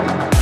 Bye.